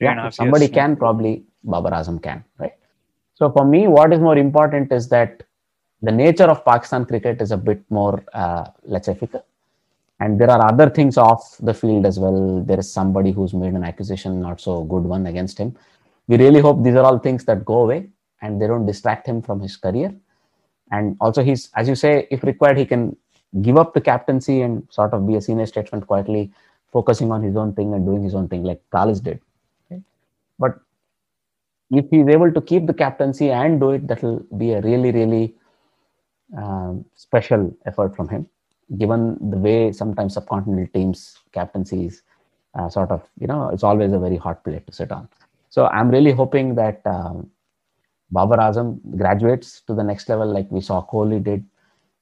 yeah, somebody years. can probably Babar Azam can, right? So for me, what is more important is that the nature of Pakistan cricket is a bit more, uh, let's say, fickle. And there are other things off the field as well. There is somebody who's made an acquisition, not so good one against him. We really hope these are all things that go away and they don't distract him from his career. And also, he's, as you say, if required, he can give up the captaincy and sort of be a senior statesman quietly, focusing on his own thing and doing his own thing, like Carlos did. Okay? But if he's able to keep the captaincy and do it, that will be a really, really um, special effort from him given the way sometimes subcontinental teams captaincies uh, sort of you know it's always a very hot plate to sit on. So i'm really hoping that um, babar azam graduates to the next level like we saw kohli did.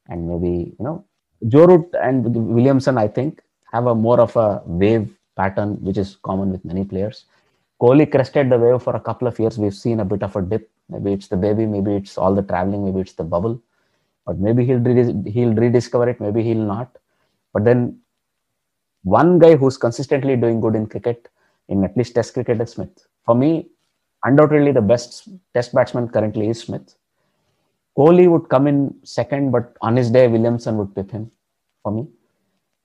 And maybe you know joe root and williamson i think have a more of a wave pattern which is common with many players. Kohli crested the wave for a couple of years. We've seen a bit of a dip. Maybe it's the baby maybe it's all the traveling maybe it's the bubble but maybe he'll redis- he'll rediscover it maybe he'll not. But then one guy who's consistently doing good in cricket in at least test cricket is smith. For me undoubtedly the best test batsman currently is smith. Kohli would come in second but on his day williamson would pip him for me.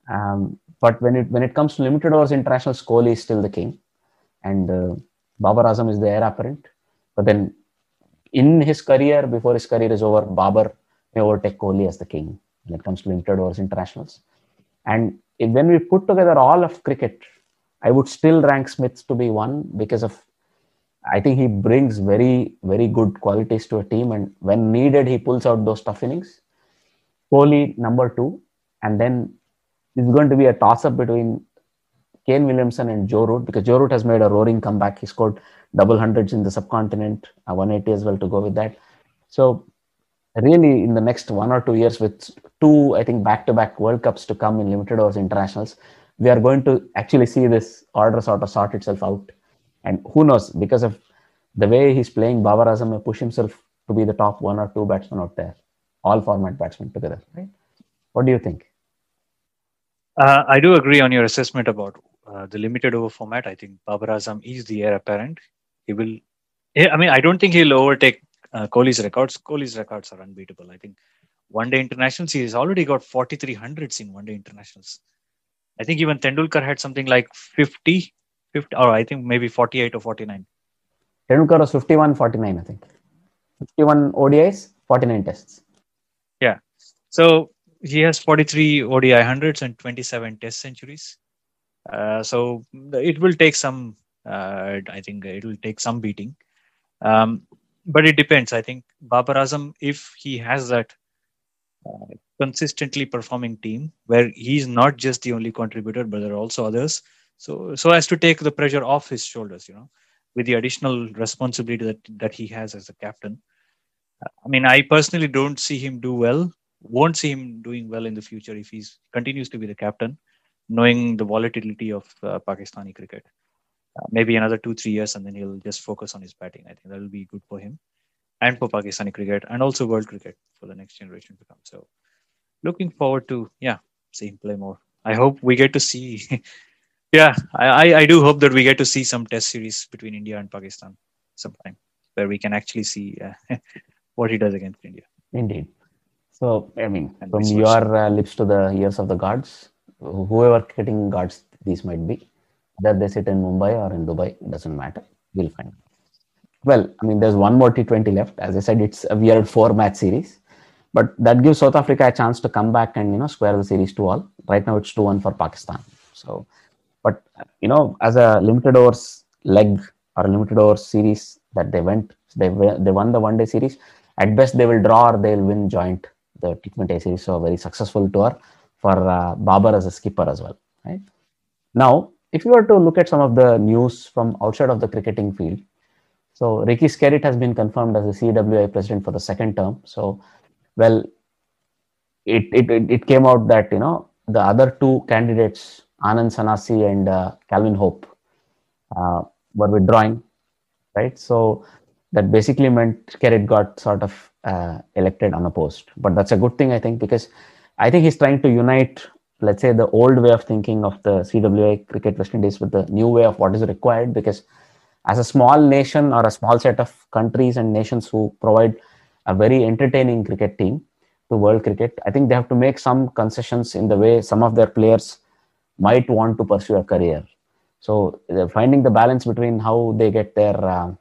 Um, but when it when it comes to limited overs internationals kohli is still the king. And uh, babar azam is the heir apparent. But then in his career before his career is over babar may overtake Kohli as the king when it comes to limited overs internationals. And if, when we put together all of cricket, I would still rank Smith to be one because of I think he brings very, very good qualities to a team, and when needed, he pulls out those tough innings. Kohli number two, and then it's going to be a toss-up between Kane Williamson and Joe Root because Joe Root has made a roaring comeback. He scored double hundreds in the subcontinent, 180 as well to go with that. So really in the next one or two years with two i think back-to-back world cups to come in limited overs internationals we are going to actually see this order sort of sort itself out. And who knows because of the way he's playing babar azam may push himself to be the top one or two batsmen out there all format batsmen together right? What do you think? Uh, i do agree on your assessment about uh, the limited over format. I think babar azam is the heir apparent. He will i mean i don't think he'll overtake uh, Kohli's records. Kohli's records are unbeatable. I think one day internationals, he's already got 4,300s in one day internationals. I think even Tendulkar had something like 50, 50 or I think maybe 48 or 49. Tendulkar was 51, 49, I think. 51 ODIs, 49 tests. Yeah. So he has 43 ODI hundreds and 27 test centuries. Uh, so it will take some, uh, I think it will take some beating. Um, but it depends. I think Babar Azam, if he has that uh, consistently performing team where he's not just the only contributor, but there are also others. So, so as to take the pressure off his shoulders, you know, with the additional responsibility that that he has as a captain. I mean, I personally don't see him do well. Won't see him doing well in the future if he continues to be the captain, knowing the volatility of uh, Pakistani cricket. Uh, maybe another two, three years, and then he'll just focus on his batting. I think that will be good for him and for Pakistani cricket and also world cricket for the next generation to come. So, looking forward to yeah, see him play more. I hope we get to see. yeah, I, I do hope that we get to see some Test series between India and Pakistan sometime, where we can actually see uh, what he does against India. Indeed. So, I mean, And from your uh, lips to the ears of the gods, whoever cricketing gods these might be, whether they sit in Mumbai or in Dubai, it doesn't matter. We'll find. Well, I mean, there's one more T20 left. As I said, it's a weird four-match series, but that gives South Africa a chance to come back and you know square the series to all. Right now, it's two-one for Pakistan. So, but you know, as a limited overs leg or limited overs series that they went, they they won the one-day series. At best, they will draw or they'll win joint the T20 series. So, a very successful tour for uh, Babar as a skipper as well. Right now, if you were to look at some of the news from outside of the cricketing field, so Ricky Skerritt has been confirmed as the CWI president for the second term. So, well, it it, it, came out that you know the other two candidates, Anand Sanasie and uh, Calvin Hope, uh, were withdrawing, right? So that basically meant Skerritt got sort of uh, elected unopposed. But that's a good thing, I think, because I think he's trying to unite, let's say, the old way of thinking of the CWI cricket West Indies with the new way of what is required. Because as a small nation or a small set of countries and nations who provide a very entertaining cricket team to world cricket, I think they have to make some concessions in the way some of their players might want to pursue a career. So finding the balance between how they get their, uh,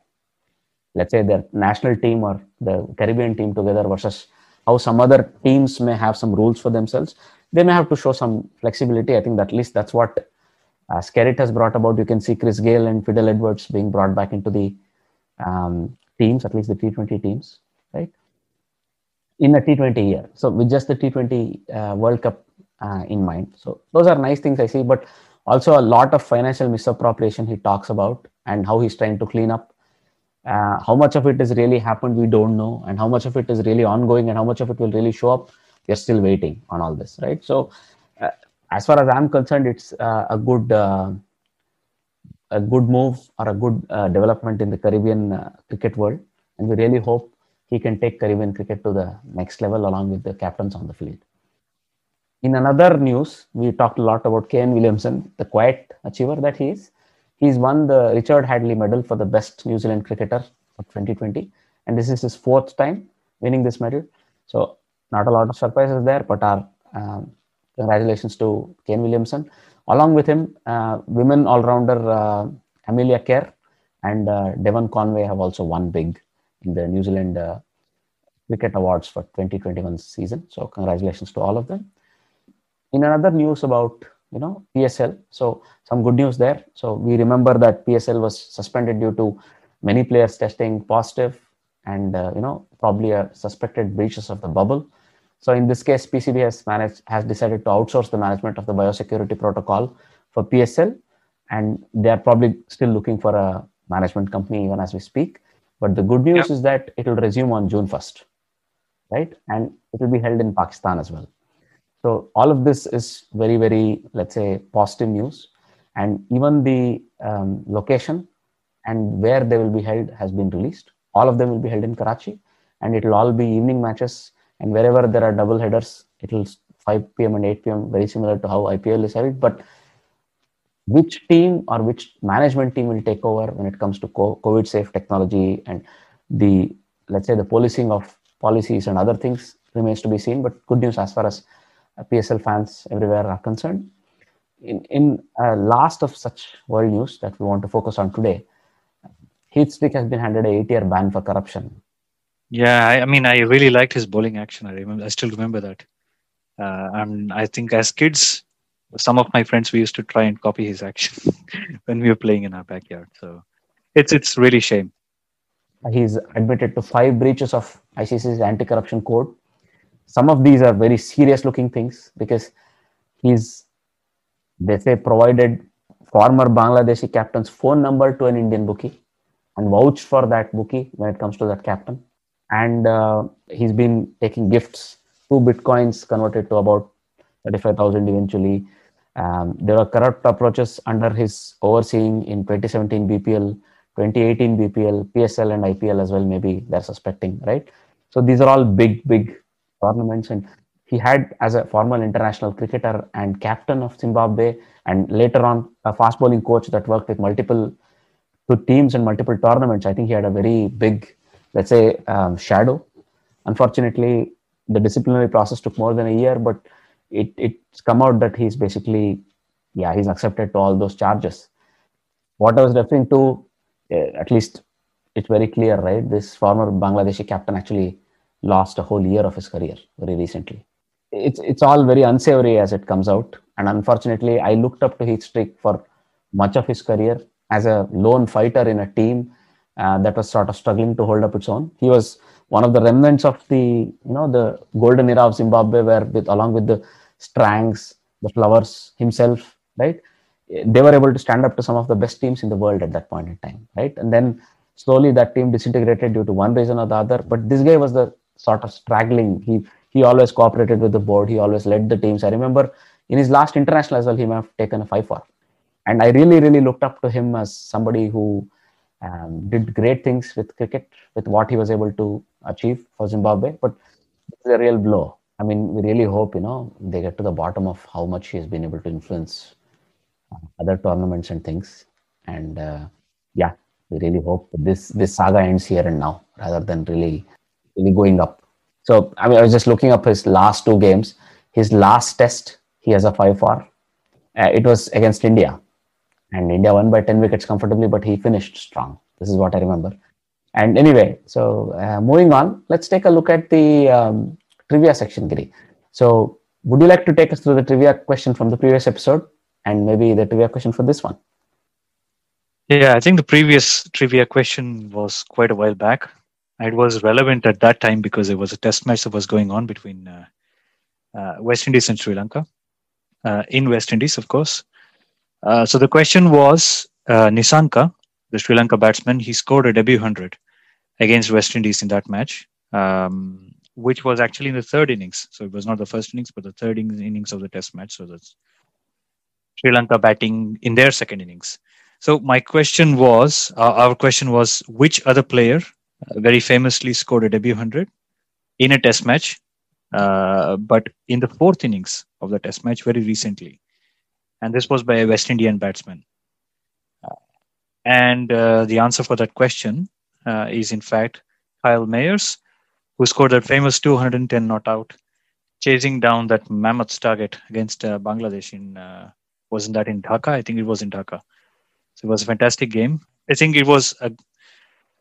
let's say, their national team or the Caribbean team together versus how some other teams may have some rules for themselves. They may have to show some flexibility. I think that at least that's what uh, Skerritt has brought about. You can see Chris Gayle and Fidel Edwards being brought back into the um, teams, at least the T20 teams, right? In a T20 year. So with just the T20 uh, World Cup uh, in mind. So those are nice things I see, but also a lot of financial misappropriation he talks about and how he's trying to clean up. Uh, how much of it has really happened, we don't know, and how much of it is really ongoing, and how much of it will really show up. We're still waiting on all this, right? So, uh, as far as I'm concerned, it's uh, a good uh, a good move or a good uh, development in the Caribbean uh, cricket world, and we really hope he can take Caribbean cricket to the next level along with the captains on the field. In another news, we talked a lot about Kane Williamson, the quiet achiever that he is. He's won the Richard Hadlee Medal for the best New Zealand cricketer for 2020, and this is his fourth time winning this medal. So, not a lot of surprises there, but our um, congratulations to Kane Williamson. Along with him, uh, women all-rounder uh, Amelia Kerr and uh, Devon Conway have also won big in the New Zealand uh, cricket awards for 2021 season. So, congratulations to all of them in another news about you know PSL. So some good news there. So we remember that PSL was suspended due to many players testing positive and uh, you know probably a suspected breaches of the bubble. So in this case, PCB has managed has decided to outsource the management of the biosecurity protocol for PSL, and they are probably still looking for a management company even as we speak. But the good news Yep. is that it will resume on June first, right? And it will be held in Pakistan as well. So all of this is very, very, let's say, positive news. And even the um, location and where they will be held has been released. All of them will be held in Karachi, and it will all be evening matches. And wherever there are double headers, it will 5 p.m. and 8 p.m. very similar to how IPL is held. But which team or which management team will take over when it comes to COVID safe technology and the let's say the policing of policies and other things remains to be seen. But good news as far as PSL fans everywhere are concerned. In, in uh, last of such world news that we want to focus on today, Heath has been handed a eight-year ban for corruption. Yeah, I, I mean, I really liked his bowling action. I remember, I still remember that. Uh, and I think as kids, some of my friends we used to try and copy his action when we were playing in our backyard. So it's it's really shame. He's admitted to five breaches of ICC's anti-corruption code. Some of these are very serious-looking things because he's, they say, provided former Bangladeshi captain's phone number to an Indian bookie and vouched for that bookie when it comes to that captain. And uh, he's been taking gifts, two bitcoins converted to about 35,000 eventually. Um, there were corrupt approaches under his overseeing in 2017 BPL, 2018 BPL, PSL, and IPL as well. Maybe they're suspecting, right? So these are all big, big tournaments. And he had, as a former international cricketer and captain of Zimbabwe, and later on a fast bowling coach that worked with multiple teams and multiple tournaments. I think he had a very big, let's say, um, shadow. Unfortunately, the disciplinary process took more than a year, but it it's come out that he's basically, yeah, he's accepted to all those charges. What I was referring to, uh, at least it's very clear, right? This former Bangladeshi captain actually lost a whole year of his career very recently. It's it's all very unsavory as it comes out, and unfortunately, I looked up to Heath Streak for much of his career as a lone fighter in a team uh, that was sort of struggling to hold up its own. He was one of the remnants of the you know the golden era of Zimbabwe, where with along with the Strangs, the Flowers himself, right? They were able to stand up to some of the best teams in the world at that point in time, right? And then slowly that team disintegrated due to one reason or the other. But this guy was the sort of straggling. He he always cooperated with the board. He always led the teams. I remember in his last international as well, he may have taken a five for. And I really, really looked up to him as somebody who um, did great things with cricket, with what he was able to achieve for Zimbabwe. But it's a real blow. I mean, we really hope you know they get to the bottom of how much he has been able to influence uh, other tournaments and things. And uh, yeah, we really hope this this saga ends here and now, rather than really really going up. So I mean, I was just looking up his last two games. His last test, he has a five for. Uh, it was against India, and India won by ten wickets comfortably, but he finished strong. This is what I remember. And anyway, so uh, moving on, let's take a look at the um, trivia section, Giri. So, would you like to take us through the trivia question from the previous episode and maybe the trivia question for this one? Yeah, I think the previous trivia question was quite a while back. It was relevant at that time because it was a test match that was going on between uh, uh, West Indies and Sri Lanka. Uh, in West Indies, of course. So the question was Nissanka, the Sri Lanka batsman, he scored a debut 100 against West Indies in that match. Um, which was actually in the third innings. So it was not the first innings, but the third innings of the test match. So that's Sri Lanka batting in their second innings. So my question was, uh, our question was, which other player very famously scored a debut 100 in a test match, uh, but in the fourth innings of the test match very recently. And this was by a West Indian batsman. Uh, and uh, the answer for that question is in fact Kyle Mayers, who scored that famous 210 not out, chasing down that mammoth target against uh, Bangladesh in uh, wasn't that in Dhaka? I think it was in Dhaka. So it was a fantastic game. I think it was a,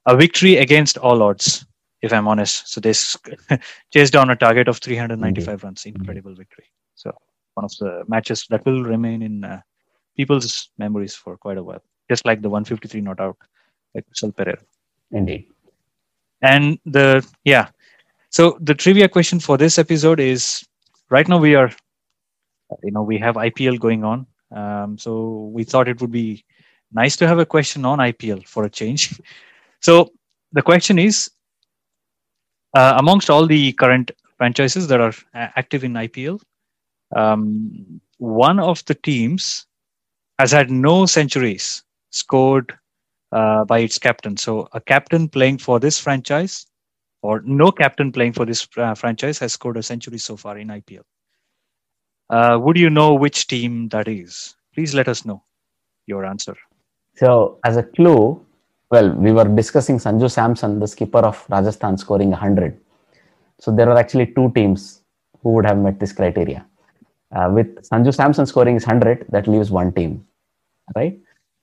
a victory against all odds, if I'm honest. So they chased down a target of 395 mm-hmm. runs. Incredible victory. So one of the matches that will remain in uh, people's memories for quite a while, just like the 153 not out by Kusal Perera. Indeed. And the yeah, so the trivia question for this episode is: right now we are, you know, we have IPL going on. Um, so we thought it would be nice to have a question on IPL for a change. So the question is: uh, amongst all the current franchises that are active in IPL, um, one of the teams has had no centuries scored uh, by its captain. So a captain playing for this franchise or no captain playing for this uh, franchise has scored a century so far in IPL. Uh, would you know which team that is? Please let us know your answer. So, as a clue, well, we were discussing Sanju Samson, the skipper of Rajasthan, scoring 100. So, there are actually two teams who would have met this criteria. Uh, with Sanju Samson scoring 100, that leaves one team, right?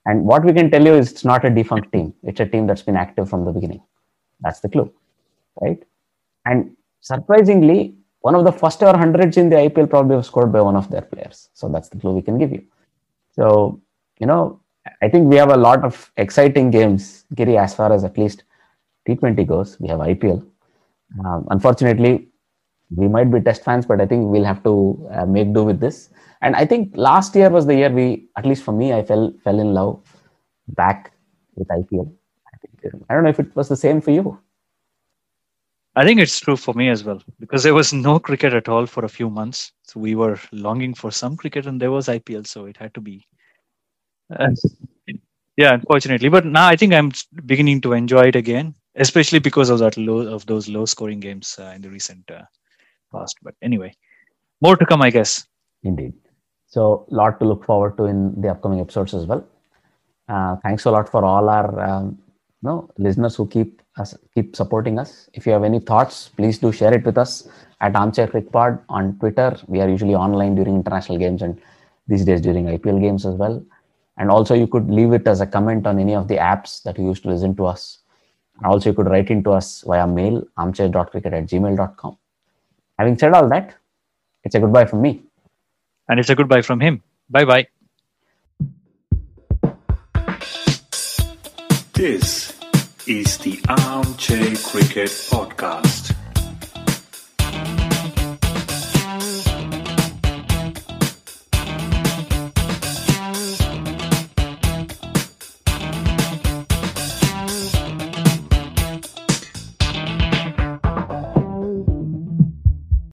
And what we can tell you is it's not a defunct team. It's a team that's been active from the beginning. That's the clue right? And surprisingly, one of the first ever hundreds in the IPL probably was scored by one of their players. So that's the clue we can give you. So, you know, I think we have a lot of exciting games, Giri, as far as at least T20 goes, we have IPL. Um, unfortunately, we might be test fans, but I think we'll have to uh, make do with this. And I think last year was the year we, at least for me, I fell fell in love back with IPL. I think I don't know if it was the same for you. I think it's true for me as well because there was no cricket at all for a few months. So we were longing for some cricket, and there was IPL, so it had to be. Uh, yeah, unfortunately, but now I think I'm beginning to enjoy it again, especially because of that low of those low scoring games uh, in the recent uh, past. But anyway, more to come, I guess. Indeed. So, lot to look forward to in the upcoming episodes as well. Uh, thanks a lot for all our um, listeners who keep us keep supporting us. If you have any thoughts, please do share it with us at Armchair Crickpod on Twitter. We are usually online during international games and these days during IPL games as well. And also, you could leave it as a comment on any of the apps that you used to listen to us. And also, you could write into us via mail armchair.cricket at gmail.com. Having said all that, it's a goodbye from me. And it's a goodbye from him. Bye bye. This is the Armchair Cricket Podcast.